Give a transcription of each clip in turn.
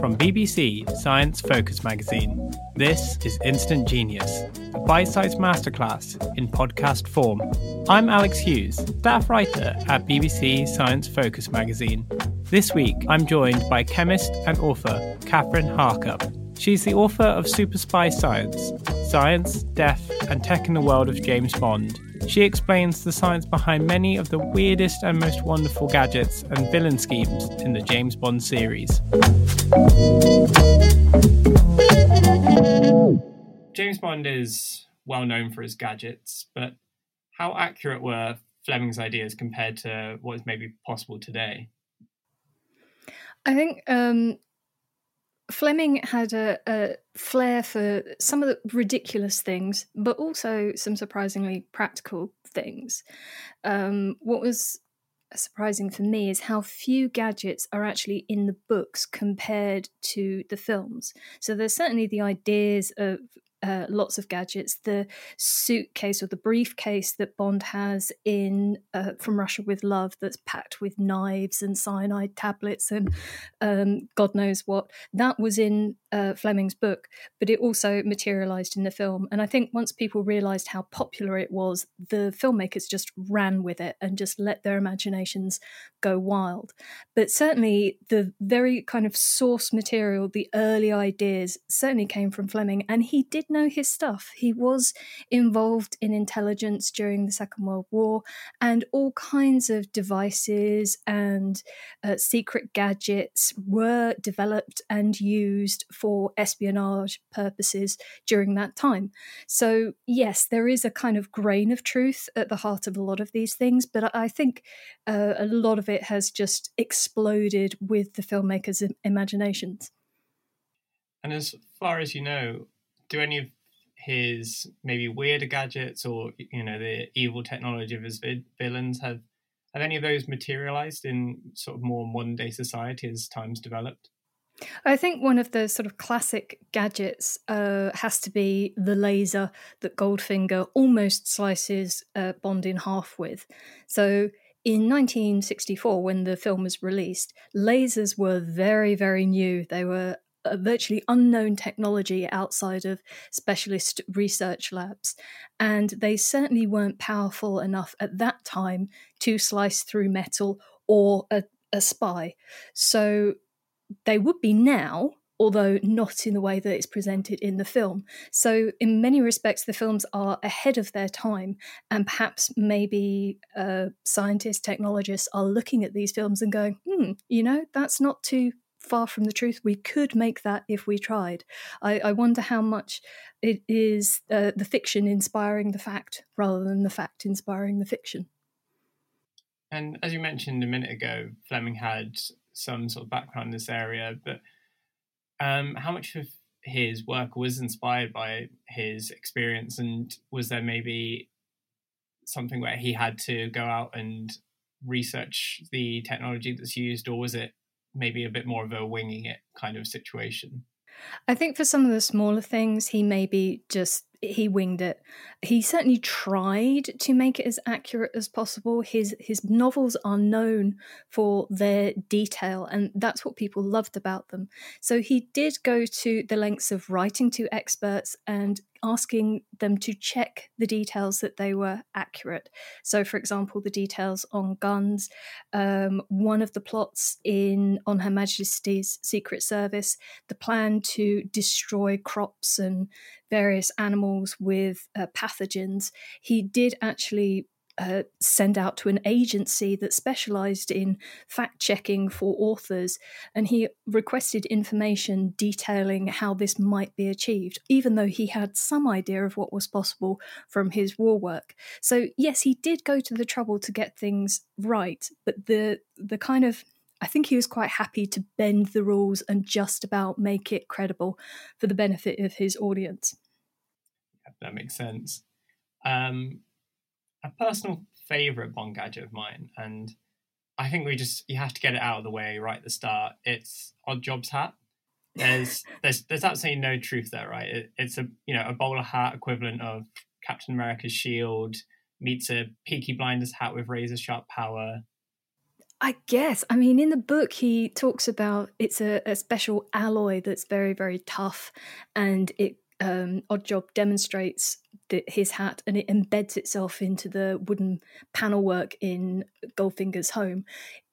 From BBC Science Focus magazine, this is Instant Genius, a bite sized masterclass in podcast form. I'm Alex Hughes, staff writer at BBC Science Focus magazine. This week, I'm joined by chemist and author Kathryn Harkup. She's the author of Super Spy Science Science, Death, and Tech in the World of James Bond. She explains the science behind many of the weirdest and most wonderful gadgets and villain schemes in the James Bond series. James Bond is well known for his gadgets, but how accurate were Fleming's ideas compared to what is maybe possible today? I think um, Fleming had a, a, flair for some of the ridiculous things, but also some surprisingly practical things. Um, what was surprising for me is how few gadgets are actually in the books compared to the films. So there's certainly the ideas of uh, lots of gadgets. The suitcase or the briefcase that Bond has in uh, From Russia with Love, that's packed with knives and cyanide tablets and um, God knows what, that was in uh, Fleming's book, but it also materialized in the film. And I think once people realized how popular it was, the filmmakers just ran with it and just let their imaginations go wild. But certainly, the very kind of source material, the early ideas, certainly came from Fleming, and he did know his stuff. He was involved in intelligence during the Second World War, and all kinds of devices and uh, secret gadgets were developed and used for espionage purposes during that time. So, yes, there is a kind of grain of truth at the heart of a lot of these things, but I think uh, a lot of it has just exploded with the filmmakers' imaginations. And as far as you know, do any of his maybe weirder gadgets or you know the evil technology of his villains have have any of those materialized in sort of more modern day society as times developed? I think one of the sort of classic gadgets uh, has to be the laser that Goldfinger almost slices uh, Bond in half with. So in 1964, when the film was released, lasers were very, very new. They were a virtually unknown technology outside of specialist research labs. And they certainly weren't powerful enough at that time to slice through metal or a, a spy. So they would be now, although not in the way that it's presented in the film. So, in many respects, the films are ahead of their time, and perhaps maybe uh, scientists, technologists are looking at these films and going, hmm, you know, that's not too far from the truth. We could make that if we tried. I, I wonder how much it is uh, the fiction inspiring the fact rather than the fact inspiring the fiction. And as you mentioned a minute ago, Fleming had some sort of background in this area, but um, how much of his work was inspired by his experience, and was there maybe something where he had to go out and research the technology that's used, or was it maybe a bit more of a winging it kind of situation? I think for some of the smaller things, he maybe just he winged it. He certainly tried to make it as accurate as possible. His his novels are known for their detail, and that's what people loved about them. So he did go to the lengths of writing to experts and asking them to check the details that they were accurate. So, for example, the details on guns. Um, one of the plots in on Her Majesty's Secret Service, the plan to destroy crops and various animals with uh, pathogens. He did actually uh, send out to an agency that specialized in fact checking for authors, and he requested information detailing how this might be achieved, even though he had some idea of what was possible from his war work. So, yes, he did go to the trouble to get things right, but the the kind of I think he was quite happy to bend the rules and just about make it credible for the benefit of his audience. that makes sense. Um, a personal favorite Bond gadget of mine, and I think we just you have to get it out of the way right at the start. It's Oddjob's hat. There's there's there's absolutely no truth there, right? It, it's a you know a bowler hat equivalent of Captain America's shield meets a Peaky Blinders hat with razor sharp power. I guess. I mean, in the book, he talks about it's a, a special alloy that's very, very tough, and it um, Oddjob demonstrates the, his hat and it embeds itself into the wooden panel work in Goldfinger's home.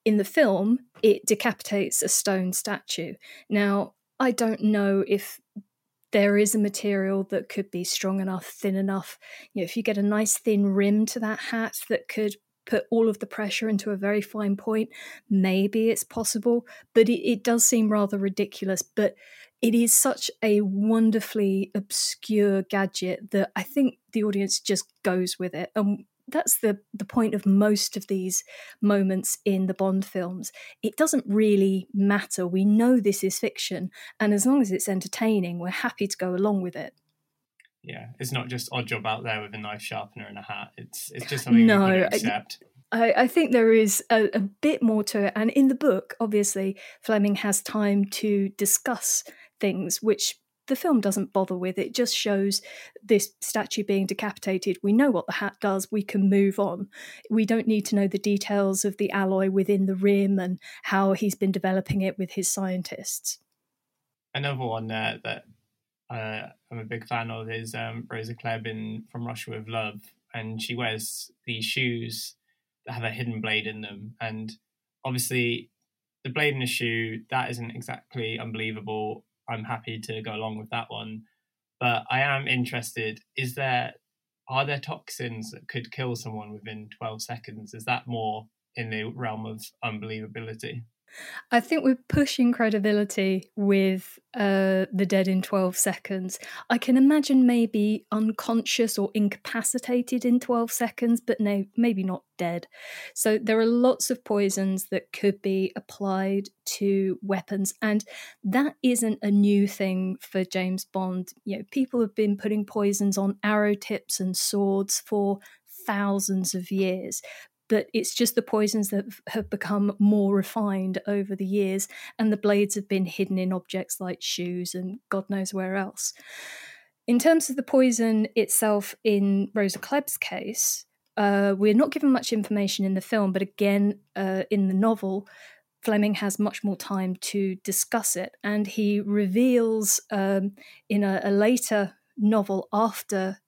In the film, it decapitates a stone statue. Now, I don't know if there is a material that could be strong enough, thin enough. You know, if you get a nice thin rim to that hat that could put all of the pressure into a very fine point, maybe it's possible, but it, it does seem rather ridiculous. But it is such a wonderfully obscure gadget that I think the audience just goes with it. And that's the the point of most of these moments in the Bond films. It doesn't really matter. We know this is fiction, and as long as it's entertaining, we're happy to go along with it. Yeah, it's not just Oddjob out there with a knife sharpener and a hat. It's it's just something no, you accept. I, I, think there is a, a bit more to it, and in the book, obviously, Fleming has time to discuss things which the film doesn't bother with. It just shows this statue being decapitated. We know what the hat does. We can move on. We don't need to know the details of the alloy within the rim and how he's been developing it with his scientists. Another one uh, that uh, I'm a big fan of is um, Rosa Klebb in From Russia with Love. And she wears these shoes have a hidden blade in them. And obviously, the blade in a shoe, that isn't exactly unbelievable I'm happy to go along with that one. But I am interested. Is there are there toxins that could kill someone within 12 seconds? Is that more in the realm of unbelievability? I think we're pushing credibility with uh, the dead in 12 seconds. I can imagine maybe unconscious or incapacitated in 12 seconds, but no, maybe not dead. So there are lots of poisons that could be applied to weapons, and that isn't a new thing for James Bond. You know, people have been putting poisons on arrow tips and swords for thousands of years but it's just the poisons that have become more refined over the years, and the blades have been hidden in objects like shoes and God knows where else. In terms of the poison itself, in Rosa Klebb's case, uh, we're not given much information in the film, but again, uh, in the novel, Fleming has much more time to discuss it, and he reveals um, in a, a later novel after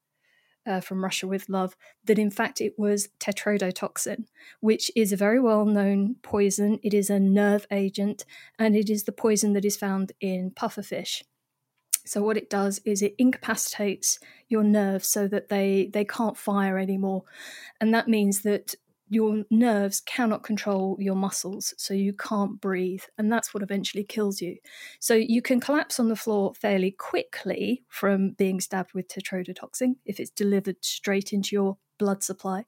uh, from Russia with Love that in fact it was tetrodotoxin, which is a very well known poison. It is a nerve agent and it is the poison that is found in pufferfish. So what it does is it incapacitates your nerves so that they they can't fire anymore, and that means that your nerves cannot control your muscles, so you can't breathe, and that's what eventually kills you. So you can collapse on the floor fairly quickly from being stabbed with tetrodotoxin if it's delivered straight into your blood supply,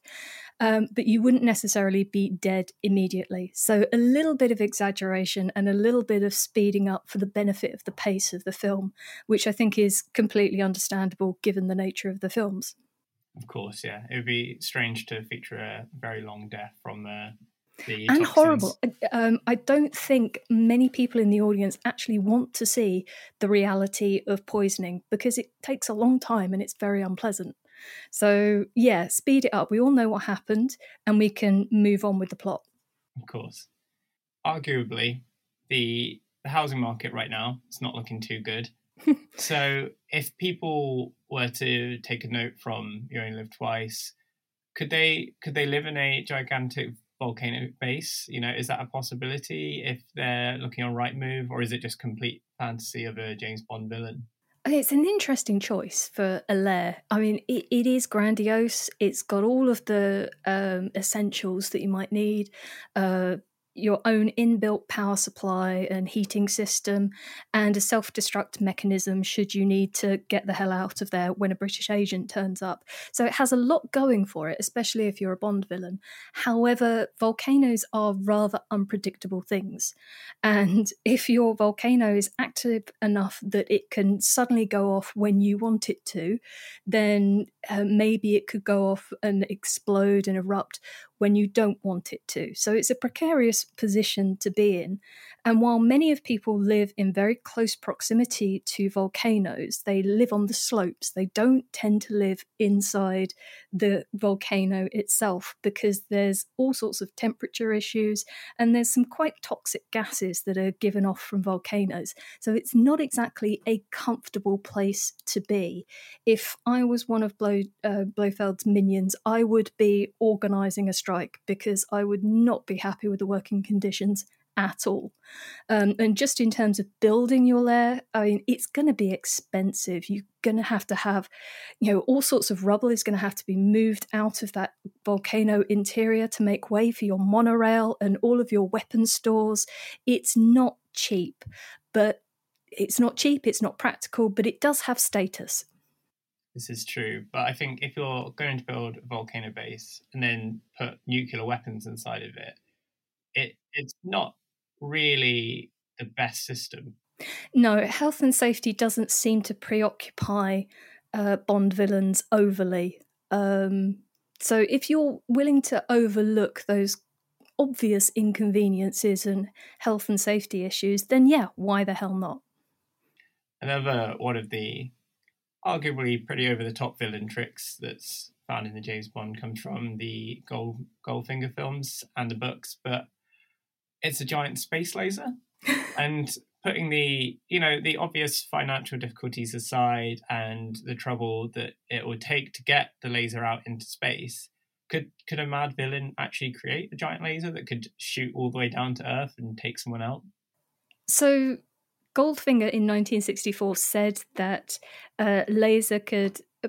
um, but you wouldn't necessarily be dead immediately. So a little bit of exaggeration and a little bit of speeding up for the benefit of the pace of the film, which I think is completely understandable given the nature of the films. Of course, yeah. It would be strange to feature a very long death from the The and toxins. horrible. Um, I don't think many people in the audience actually want to see the reality of poisoning because it takes a long time and it's very unpleasant. So, yeah, speed it up. We all know what happened and we can move on with the plot. Of course. Arguably, the, the housing market right now is not looking too good. so, if people were to take a note from You Only Live Twice, could they could they live in a gigantic volcano base? You know, is that a possibility if they're looking on Rightmove, or is it just complete fantasy of a James Bond villain? It's an interesting choice for a lair. I mean, it, it is grandiose. It's got all of the um, essentials that you might need. Uh, your own inbuilt power supply and heating system, and a self destruct mechanism should you need to get the hell out of there when a British agent turns up. So it has a lot going for it, especially if you're a Bond villain. However, volcanoes are rather unpredictable things. And if your volcano is active enough that it can suddenly go off when you want it to, then uh, maybe it could go off and explode and erupt when you don't want it to. So it's a precarious position to be in. And while many of people live in very close proximity to volcanoes, they live on the slopes. They don't tend to live inside the volcano itself because there's all sorts of temperature issues and there's some quite toxic gases that are given off from volcanoes. So it's not exactly a comfortable place to be. If I was one of Blow, uh, Blofeld's minions, I would be organising a strike because I would not be happy with the working conditions at all. Um, and just in terms of building your lair, I mean, it's going to be expensive. You're going to have to have, you know, all sorts of rubble is going to have to be moved out of that volcano interior to make way for your monorail and all of your weapon stores. It's not cheap, but it's not cheap, it's not practical, but it does have status. This is true, but I think if you're going to build a volcano base and then put nuclear weapons inside of it it's not really the best system. No, health and safety doesn't seem to preoccupy uh, Bond villains overly. Um, so if you're willing to overlook those obvious inconveniences and health and safety issues, then yeah, why the hell not? Another one of the arguably pretty over the top villain tricks that's found in the James Bond comes from the Gold Goldfinger films and the books, but it's a giant space laser. and putting the you know the obvious financial difficulties aside and the trouble that it would take to get the laser out into space could could a mad villain actually create a giant laser that could shoot all the way down to earth and take someone out so goldfinger in 1964 said that a laser could uh,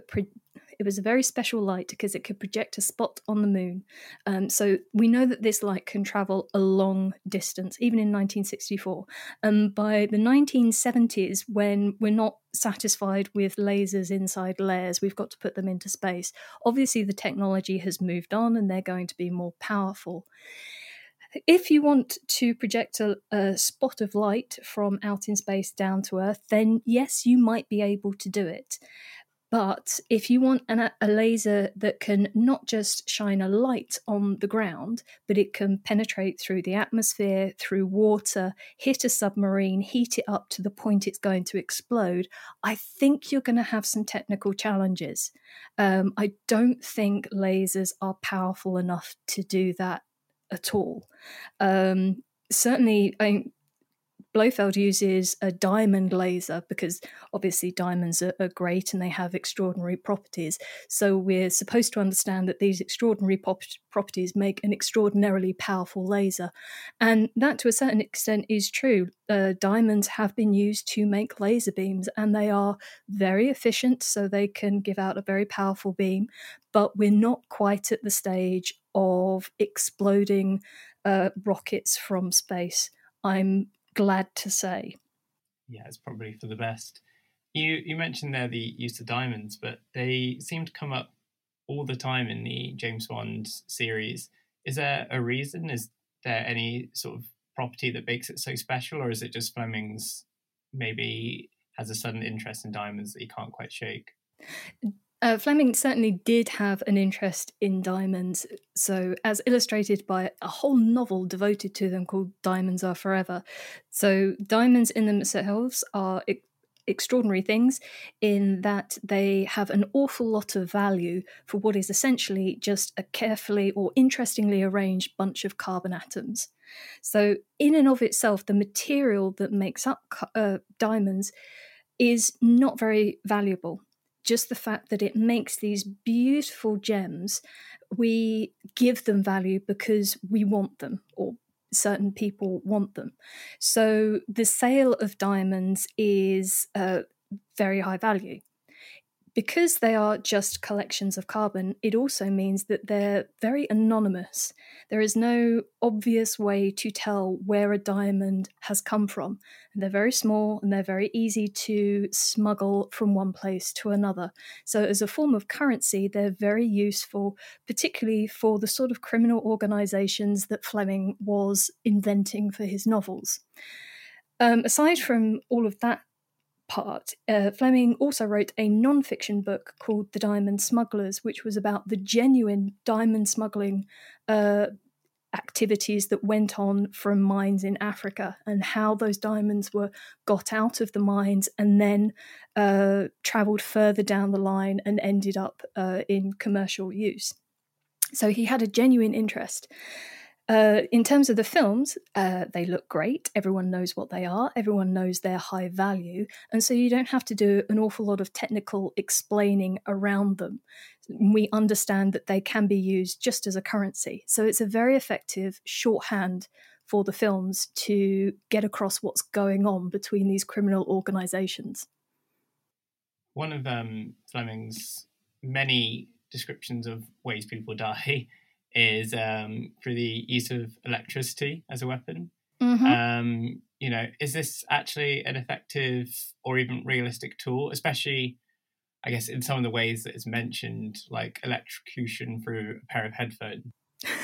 it was a very special light because it could project a spot on the moon. Um, so we know that this light can travel a long distance, even in 1964. Um, by the 1970s, when we're not satisfied with lasers inside lairs, we've got to put them into space. Obviously, the technology has moved on and they're going to be more powerful. If you want to project a, a, spot of light from out in space down to Earth, then yes, you might be able to do it. But if you want an, a laser that can not just shine a light on the ground, but it can penetrate through the atmosphere, through water, hit a submarine, heat it up to the point it's going to explode, I think you're going to have some technical challenges. Um, I don't think lasers are powerful enough to do that at all. Um, certainly, I, Blofeld uses a diamond laser because obviously diamonds are, are, great and they have extraordinary properties. So we're supposed to understand that these extraordinary pop- properties make an extraordinarily powerful laser. And that to a certain extent is true. Uh, diamonds have been used to make laser beams and they are very efficient, so they can give out a very powerful beam. But we're not quite at the stage of exploding uh, rockets from space. I'm glad to say. Yeah, it's probably for the best. You you mentioned there the use of diamonds, but they seem to come up all the time in the James Bond series. Is there a reason? Is there any sort of property that makes it so special, or is it just Fleming's maybe has a sudden interest in diamonds that he can't quite shake? Uh, Fleming certainly did have an interest in diamonds, so as illustrated by a whole novel devoted to them called Diamonds Are Forever. So, diamonds in themselves are e- extraordinary things in that they have an awful lot of value for what is essentially just a carefully or interestingly arranged bunch of carbon atoms. So, in and of itself, the material that makes up uh, diamonds is not very valuable just the fact that it makes these beautiful gems, we give them value because we want them or certain people want them. So the sale of diamonds is uh, very high value because they are just collections of carbon, it also means that they're very anonymous. There is no obvious way to tell where a diamond has come from. And they're very small and they're very easy to smuggle from one place to another. So, as a form of currency, they're very useful, particularly for the sort of criminal organizations that Fleming was inventing for his novels. Um, aside from all of that part, uh, Fleming also wrote a non fiction book called The Diamond Smugglers, which was about the genuine diamond smuggling uh, activities that went on from mines in Africa and how those diamonds were got out of the mines and then uh, traveled further down the line and ended up uh, in commercial use. So he had a genuine interest. Uh, in terms of the films, uh, they look great. Everyone knows what they are. Everyone knows their high value. And so you don't have to do an awful lot of technical explaining around them. We understand that they can be used just as a currency. So it's a very effective shorthand for the films to get across what's going on between these criminal organizations. One of um, Fleming's many descriptions of ways people die is um, through the use of electricity as a weapon. Mm-hmm. Um, you know, is this actually an effective or even realistic tool, especially, I guess, in some of the ways that is mentioned, like electrocution through a pair of headphones?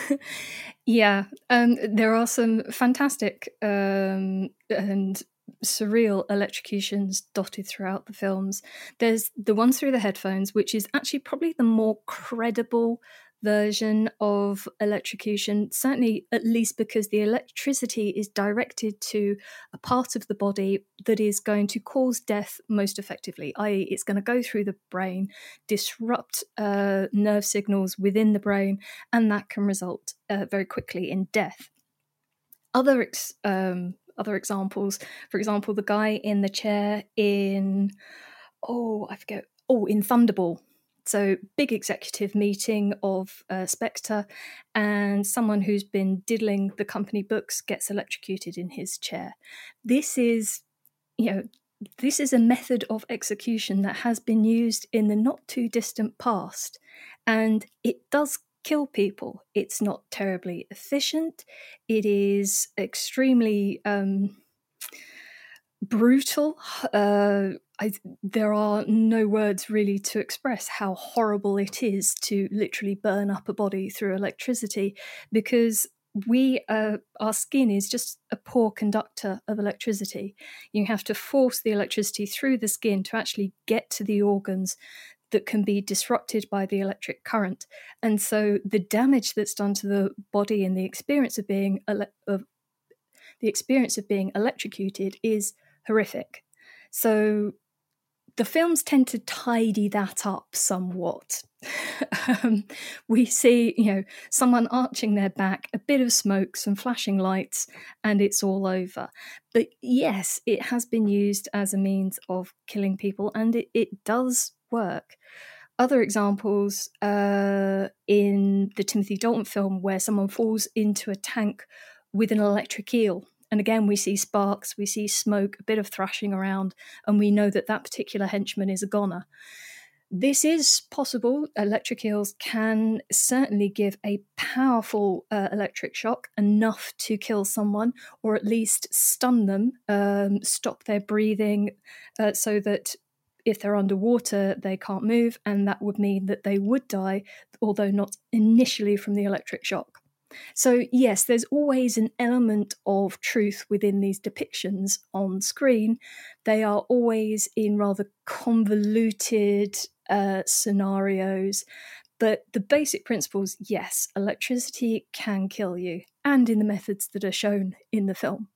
yeah, um, there are some fantastic um, and surreal electrocutions dotted throughout the films. There's the one through the headphones, which is actually probably the more credible version of electrocution, certainly at least because the electricity is directed to a part of the body that is going to cause death most effectively, i.e., it's going to go through the brain, disrupt uh, nerve signals within the brain, and that can result uh, very quickly in death. Other ex- um, other examples, for example, the guy in the chair in oh I forget oh in Thunderball so, big executive meeting of uh, Spectre, and someone who's been diddling the company books gets electrocuted in his chair. This is, you know, this is a method of execution that has been used in the not too distant past, and it does kill people. It's not terribly efficient. It is extremely um, brutal. Uh, I, there are no words really to express how horrible it is to literally burn up a body through electricity because we uh, our skin is just a poor conductor of electricity you have to force the electricity through the skin to actually get to the organs that can be disrupted by the electric current and so the damage that's done to the body and the experience of being ele- of the experience of being electrocuted is horrific so the films tend to tidy that up somewhat. um, we see, you know, someone arching their back, a bit of smoke, some flashing lights, and it's all over. But yes, it has been used as a means of killing people, and it, it does work. Other examples uh, in the Timothy Dalton film where someone falls into a tank with an electric eel and again, we see sparks, we see smoke, a bit of thrashing around, and we know that that particular henchman is a goner. This is possible. Electric eels can certainly give a powerful uh, electric shock, enough to kill someone, or at least stun them, um, stop their breathing, uh, so that if they're underwater, they can't move, and that would mean that they would die, although not initially from the electric shock. So, yes, there's always an element of truth within these depictions on screen. They are always in rather convoluted uh, scenarios. But the basic principles yes, electricity can kill you, and in the methods that are shown in the film.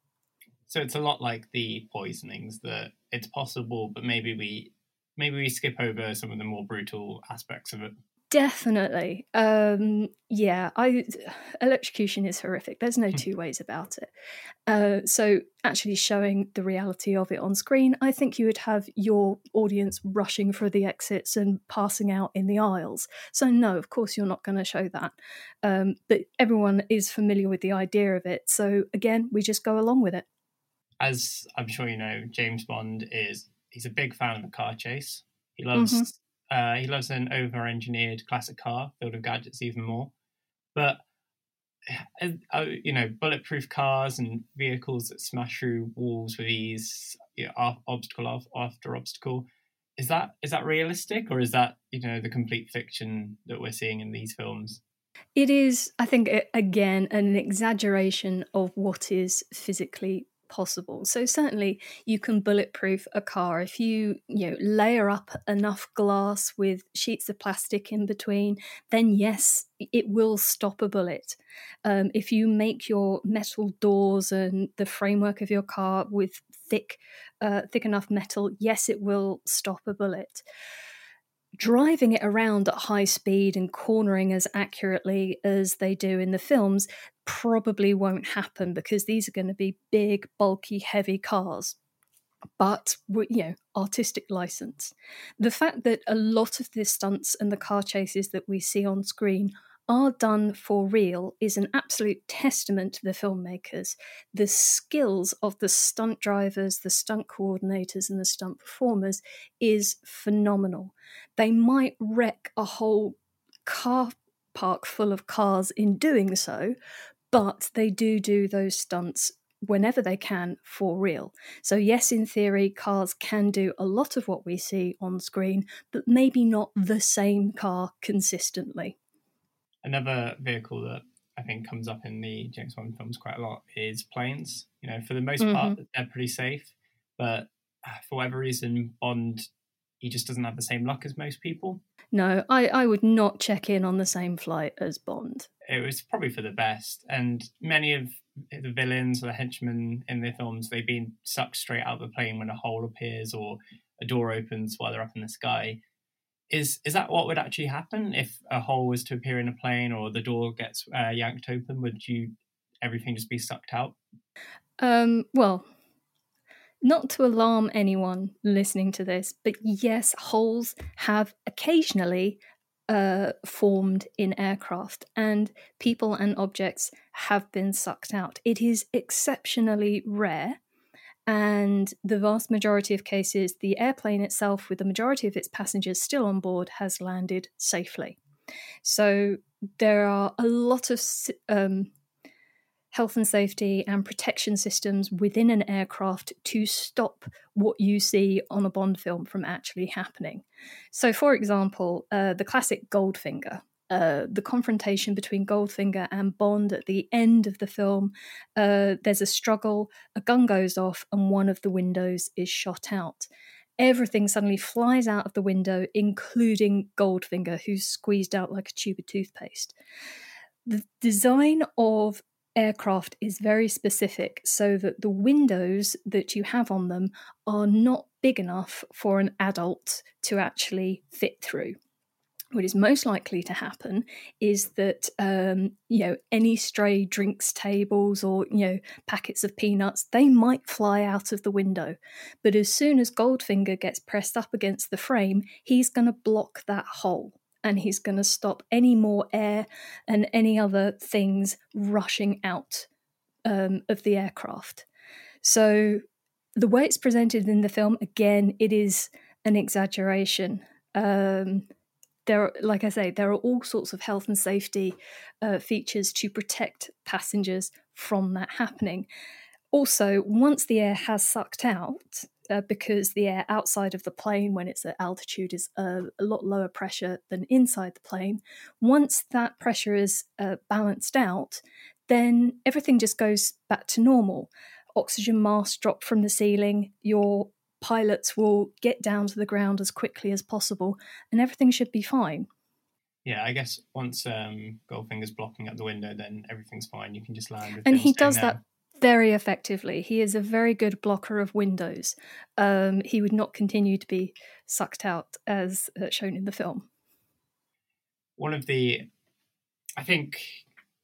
So it's a lot like the poisonings that it's possible, but maybe we maybe we skip over some of the more brutal aspects of it. Definitely. Um, yeah, I electrocution is horrific. There's no hmm. two ways about it. Uh, so actually showing the reality of it on screen, I think you would have your audience rushing for the exits and passing out in the aisles. So no, of course you're not going to show that. Um, but everyone is familiar with the idea of it. So again, we just go along with it. As I'm sure you know, James Bond is he's a big fan of a car chase. He loves mm-hmm uh, he loves an over-engineered classic car filled with gadgets even more. But uh, you know, bulletproof cars and vehicles that smash through walls with ease, you know, obstacle after obstacle. Is that is that realistic, or is that you know the complete fiction that we're seeing in these films? It is, I think, again, an exaggeration of what is physically possible. So certainly you can bulletproof a car if you you know layer up enough glass with sheets of plastic in between. Then yes, it will stop a bullet. Um, if you make your metal doors and the framework of your car with thick, uh, thick enough metal, yes, it will stop a bullet driving it around at high speed and cornering as accurately as they do in the films probably won't happen because these are going to be big, bulky, heavy cars. But, you know, artistic license. The fact that a lot of the stunts and the car chases that we see on screen are done for real is an absolute testament to the filmmakers. The skills of the stunt drivers, the stunt coordinators, and the stunt performers is phenomenal. They might wreck a whole car park full of cars in doing so, but they do do those stunts whenever they can for real. So, yes, in theory, cars can do a lot of what we see on screen, but maybe not the same car consistently. Another vehicle that I think comes up in the James Bond films quite a lot is planes. You know, for the most mm-hmm. part, they're pretty safe, but uh, for whatever reason, Bond he just doesn't have the same luck as most people. No, I, I would not check in on the same flight as Bond. It was probably for the best, and many of the villains or the henchmen in the films they've been sucked straight out of the plane when a hole appears or a door opens while they're up in the sky is is that what would actually happen if a hole was to appear in a plane or the door gets uh, yanked open? Would you everything just be sucked out? Um, well, not to alarm anyone listening to this, but yes, holes have occasionally uh, formed in aircraft, and people and objects have been sucked out. It is exceptionally rare, and the vast majority of cases, the airplane itself, with the majority of its passengers still on board, has landed safely. So there are a lot of um, health and safety and protection systems within an aircraft to stop what you see on a Bond film from actually happening. So, for example, uh, the classic Goldfinger uh, the confrontation between Goldfinger and Bond at the end of the film. Uh, there's a struggle, a gun goes off, and one of the windows is shot out. Everything suddenly flies out of the window, including Goldfinger, who's squeezed out like a tube of toothpaste. The design of aircraft is very specific so that the windows that you have on them are not big enough for an adult to actually fit through what is most likely to happen is that um, you know any stray drinks tables or you know packets of peanuts they might fly out of the window. But as soon as goldfinger gets pressed up against the frame he's going to block that hole and he's going to stop any more air and any other things rushing out um, of the aircraft. So the way it's presented in the film again it is an exaggeration. Um, there are, like I say, there are all sorts of health and safety uh, features to protect passengers from that happening. Also, once the air has sucked out, uh, because the air outside of the plane, when it's at altitude, is a lot lower pressure than inside the plane. Once that pressure is uh, balanced out, then everything just goes back to normal. Oxygen masks drop from the ceiling. Your pilots will get down to the ground as quickly as possible and everything should be fine. Yeah, I guess once um, Goldfinger's blocking up the window, then everything's fine. You can just land. and he does that very effectively. He is a very good blocker of windows. Um, he would not continue to be sucked out as uh, shown in the film. One of the, I think,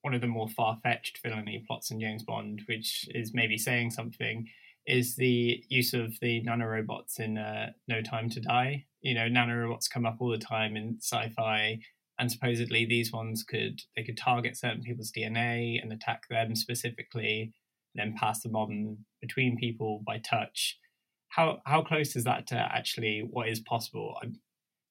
one of the more far fetched villainy plots in James Bond, which is maybe saying something, is the use of the nanorobots in uh, No Time to Die. You know, nanorobots come up all the time in sci-fi, and supposedly these ones could they could target certain people's DNA and attack them specifically, then pass them on between people by touch. How how close is that to actually what is possible? I'm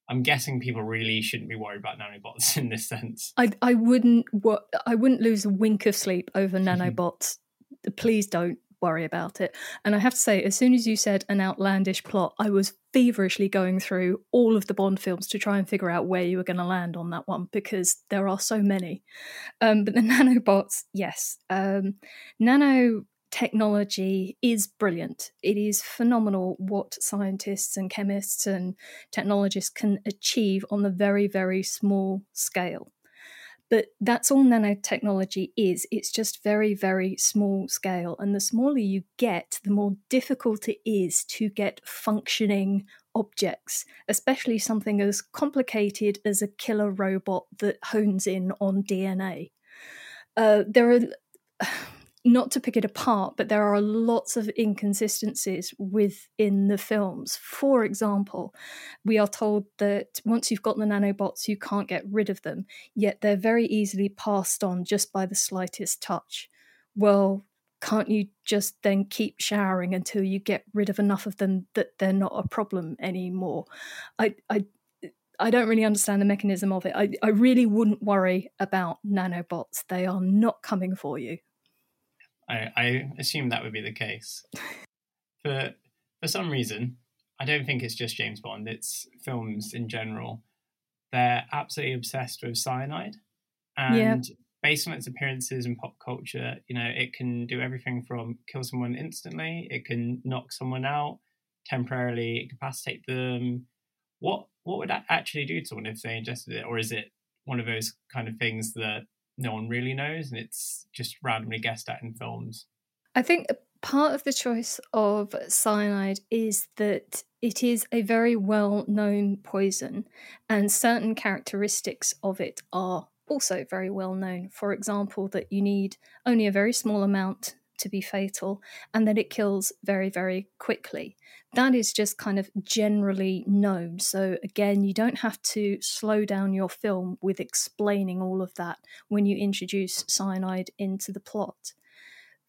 I'm guessing people really shouldn't be worried about nanobots in this sense. I I wouldn't what I wouldn't lose a wink of sleep over nanobots. Please don't worry about it. And I have to say, as soon as you said an outlandish plot, I was feverishly going through all of the Bond films to try and figure out where you were going to land on that one because there are so many. Um, but the nanobots, yes. Um, nano technology is brilliant. It is phenomenal what scientists and chemists and technologists can achieve on the very, very small scale. But that's all nanotechnology is. It's just very, very small scale. And the smaller you get, the more difficult it is to get functioning objects, especially something as complicated as a killer robot that hones in on DNA. Uh, there are not to pick it apart, but there are lots of inconsistencies within the films. For example, we are told that once you've got the nanobots, you can't get rid of them, yet they're very easily passed on just by the slightest touch. Well, can't you just then keep showering until you get rid of enough of them that they're not a problem anymore? I, I I don't really understand the mechanism of it. I, I really wouldn't worry about nanobots. They are not coming for you. I, I assume that would be the case. for for some reason, I don't think it's just James Bond. It's films in general. They're absolutely obsessed with cyanide, and yeah. based on its appearances in pop culture, you know, it can do everything from kill someone instantly, it can knock someone out temporarily, incapacitate them. What what would that actually do to someone if they ingested it, or is it one of those kind of things that no one really knows and it's just randomly guessed at in films. I think part of the choice of cyanide is that it is a very well known poison, and certain characteristics of it are also very well known. For example, that you need only a very small amount to be fatal and that it kills very, very quickly. That is just kind of generally known. So, again, you don't have to slow down your film with explaining all of that when you introduce cyanide into the plot.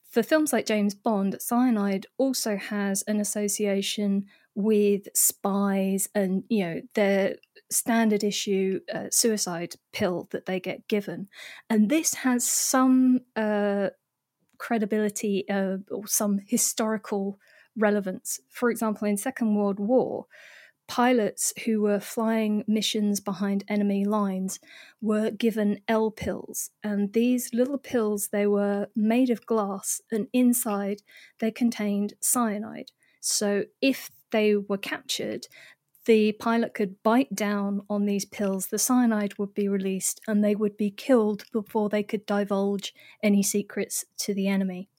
For films like James Bond, cyanide also has an association with spies and, you know, their standard issue uh, suicide pill that they get given. And this has some uh, credibility uh, or some historical relevance. For example, in Second World War, pilots who were flying missions behind enemy lines were given L pills and these little pills they were made of glass and inside they contained cyanide so if they were captured the pilot could bite down on these pills, the cyanide would be released, and they would be killed before they could divulge any secrets to the enemy.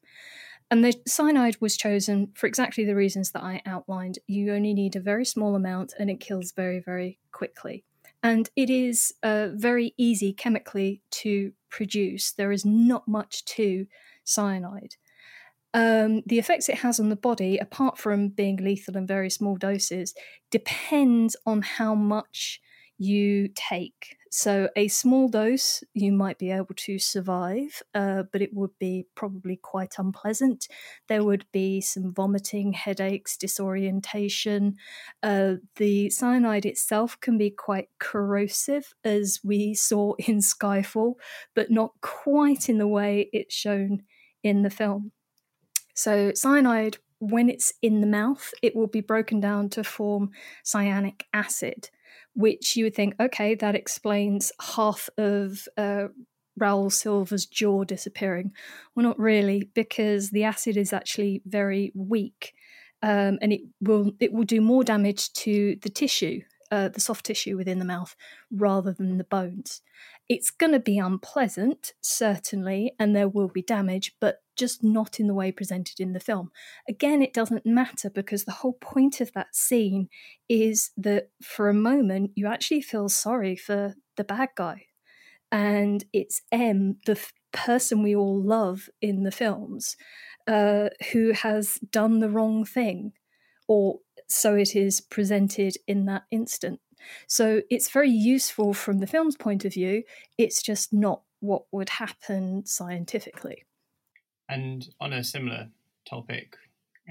And the cyanide was chosen for exactly the reasons that I outlined. You only need a very small amount, and it kills very, very quickly. And it is uh, very easy chemically to produce. There is not much to cyanide. Um, the effects it has on the body, apart from being lethal in very small doses, depends on how much you take. So, a small dose, you might be able to survive, uh, but it would be probably quite unpleasant. There would be some vomiting, headaches, disorientation. Uh, the cyanide itself can be quite corrosive, as we saw in Skyfall, but not quite in the way it's shown in the film. So, cyanide, when it's in the mouth, it will be broken down to form cyanic acid, which you would think, okay, that explains half of uh, Raoul Silva's jaw disappearing. Well, not really, because the acid is actually very weak. um, and it will it will do more damage to the tissue, uh, the soft tissue within the mouth, rather than the bones. It's going to be unpleasant, certainly, and there will be damage, but just not in the way presented in the film. Again, it doesn't matter because the whole point of that scene is that for a moment you actually feel sorry for the bad guy. And it's M, the f- person we all love in the films, uh, who has done the wrong thing, or so it is presented in that instant. So it's very useful from the film's point of view. It's just not what would happen scientifically. And on a similar topic,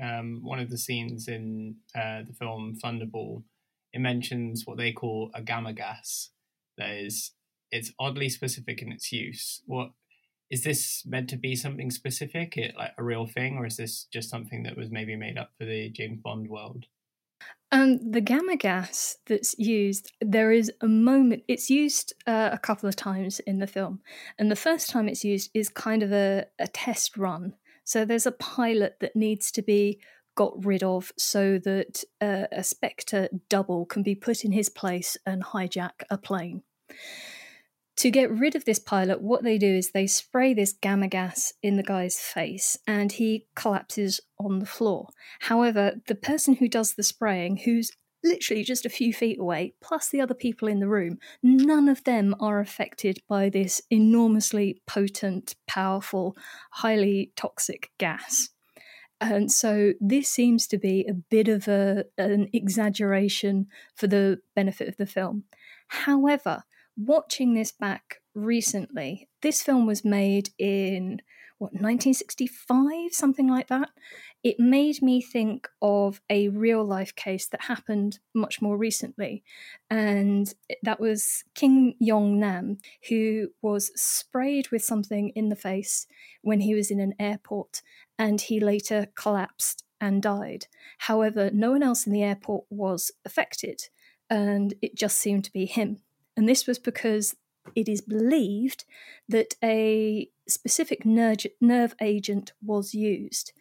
um, one of the scenes in uh, the film Thunderball, it mentions what they call a gamma gas. That is, it's oddly specific in its use. What is this meant to be something specific, it, like a real thing, or is this just something that was maybe made up for the James Bond world? Um, the gamma gas that's used, there is a moment, it's used uh, a couple of times in the film. And the first time it's used is kind of a, a test run. So there's a pilot that needs to be got rid of so that uh, a Spectre double can be put in his place and hijack a plane to get rid of this pilot, what they do is they spray this gamma gas in the guy's face and he collapses on the floor. However, the person who does the spraying, who's literally just a few feet away, plus the other people in the room, none of them are affected by this enormously potent, powerful, highly toxic gas. And so this seems to be a bit of a, an exaggeration for the benefit of the film. However, watching this back recently, this film was made in what 1965 something like that. It made me think of a real life case that happened much more recently and that was Kim Jong-nam who was sprayed with something in the face when he was in an airport and he later collapsed and died. However no one else in the airport was affected and it just seemed to be him and this was because it is believed that a specific nerve, agent was used.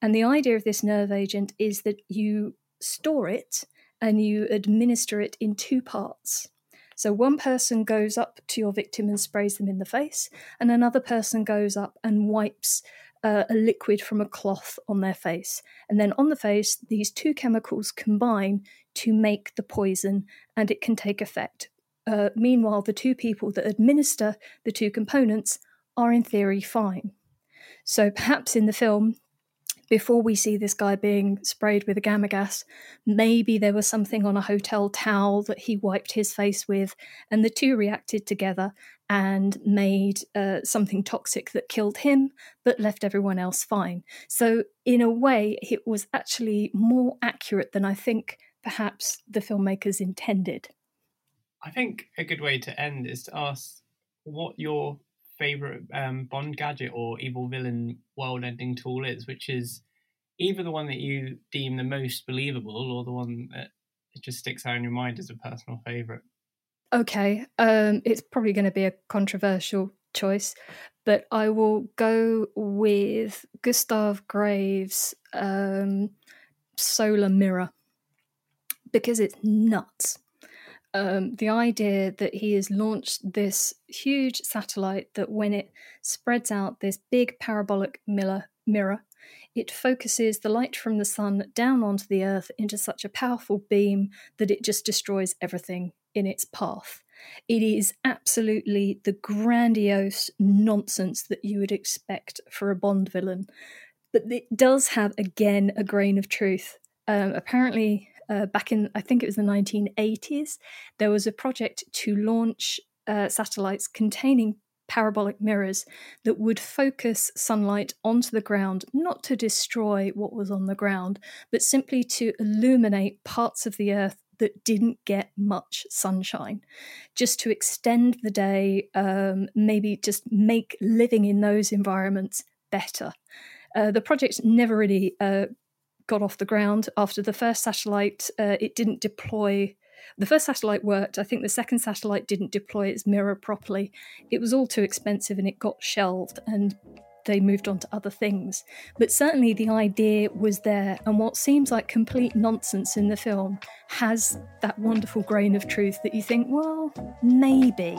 And the idea of this nerve agent is that you store it and you administer it in two parts. So one person goes up to your victim and sprays them in the face, and another person goes up and wipes uh, a liquid from a cloth on their face. And then on the face, these two chemicals combine to make the poison, and it can take effect. Uh, meanwhile, the two people that administer the two components are in theory fine. So perhaps in the film, before we see this guy being sprayed with a gamma gas, maybe there was something on a hotel towel that he wiped his face with, and the two reacted together and made uh, something toxic that killed him but left everyone else fine. So, in a way, it was actually more accurate than I think perhaps the filmmakers intended. I think a good way to end is to ask what your favorite um, Bond gadget or evil villain world ending tool is, which is either the one that you deem the most believable or the one that just sticks out in your mind as a personal favorite. Okay, um, it's probably going to be a controversial choice, but I will go with Gustav Graves' um, solar mirror because it's nuts um, the idea that he has launched this huge satellite that when it spreads out this big parabolic mirror, mirror, it focuses the light from the sun down onto the earth into such a powerful beam that it just destroys everything in its path. It is absolutely the grandiose nonsense that you would expect for a Bond villain. But it does have, again, a grain of truth. Um, apparently, uh, back in, I think it was the 1980s, there was a project to launch uh, satellites containing parabolic mirrors that would focus sunlight onto the ground, not to destroy what was on the ground, but simply to illuminate parts of the earth that didn't get much sunshine, just to extend the day, um, maybe just make living in those environments better. Uh, the project never really uh, got off the ground after the first satellite. Uh, it didn't deploy. The first satellite worked. I think the second satellite didn't deploy its mirror properly. It was all too expensive and it got shelved. And they moved on to other things. But certainly the idea was there, and what seems like complete nonsense in the film has that wonderful grain of truth that you think, well, maybe.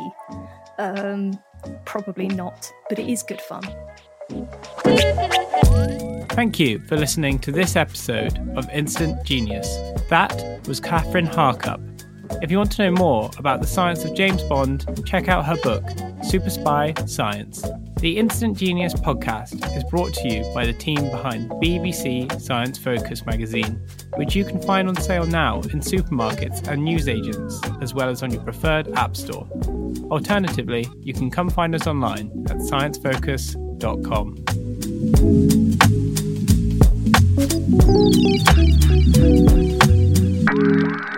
Um, probably not, but it is good fun. Thank you for listening to this episode of Instant Genius. That was Kathryn Harkup. If you want to know more about the science of James Bond, check out her book, Super Spy Science. The Instant Genius podcast is brought to you by the team behind BBC Science Focus magazine, which you can find on sale now in supermarkets and newsagents, as well as on your preferred app store. Alternatively, you can come find us online at sciencefocus.com. Thank you.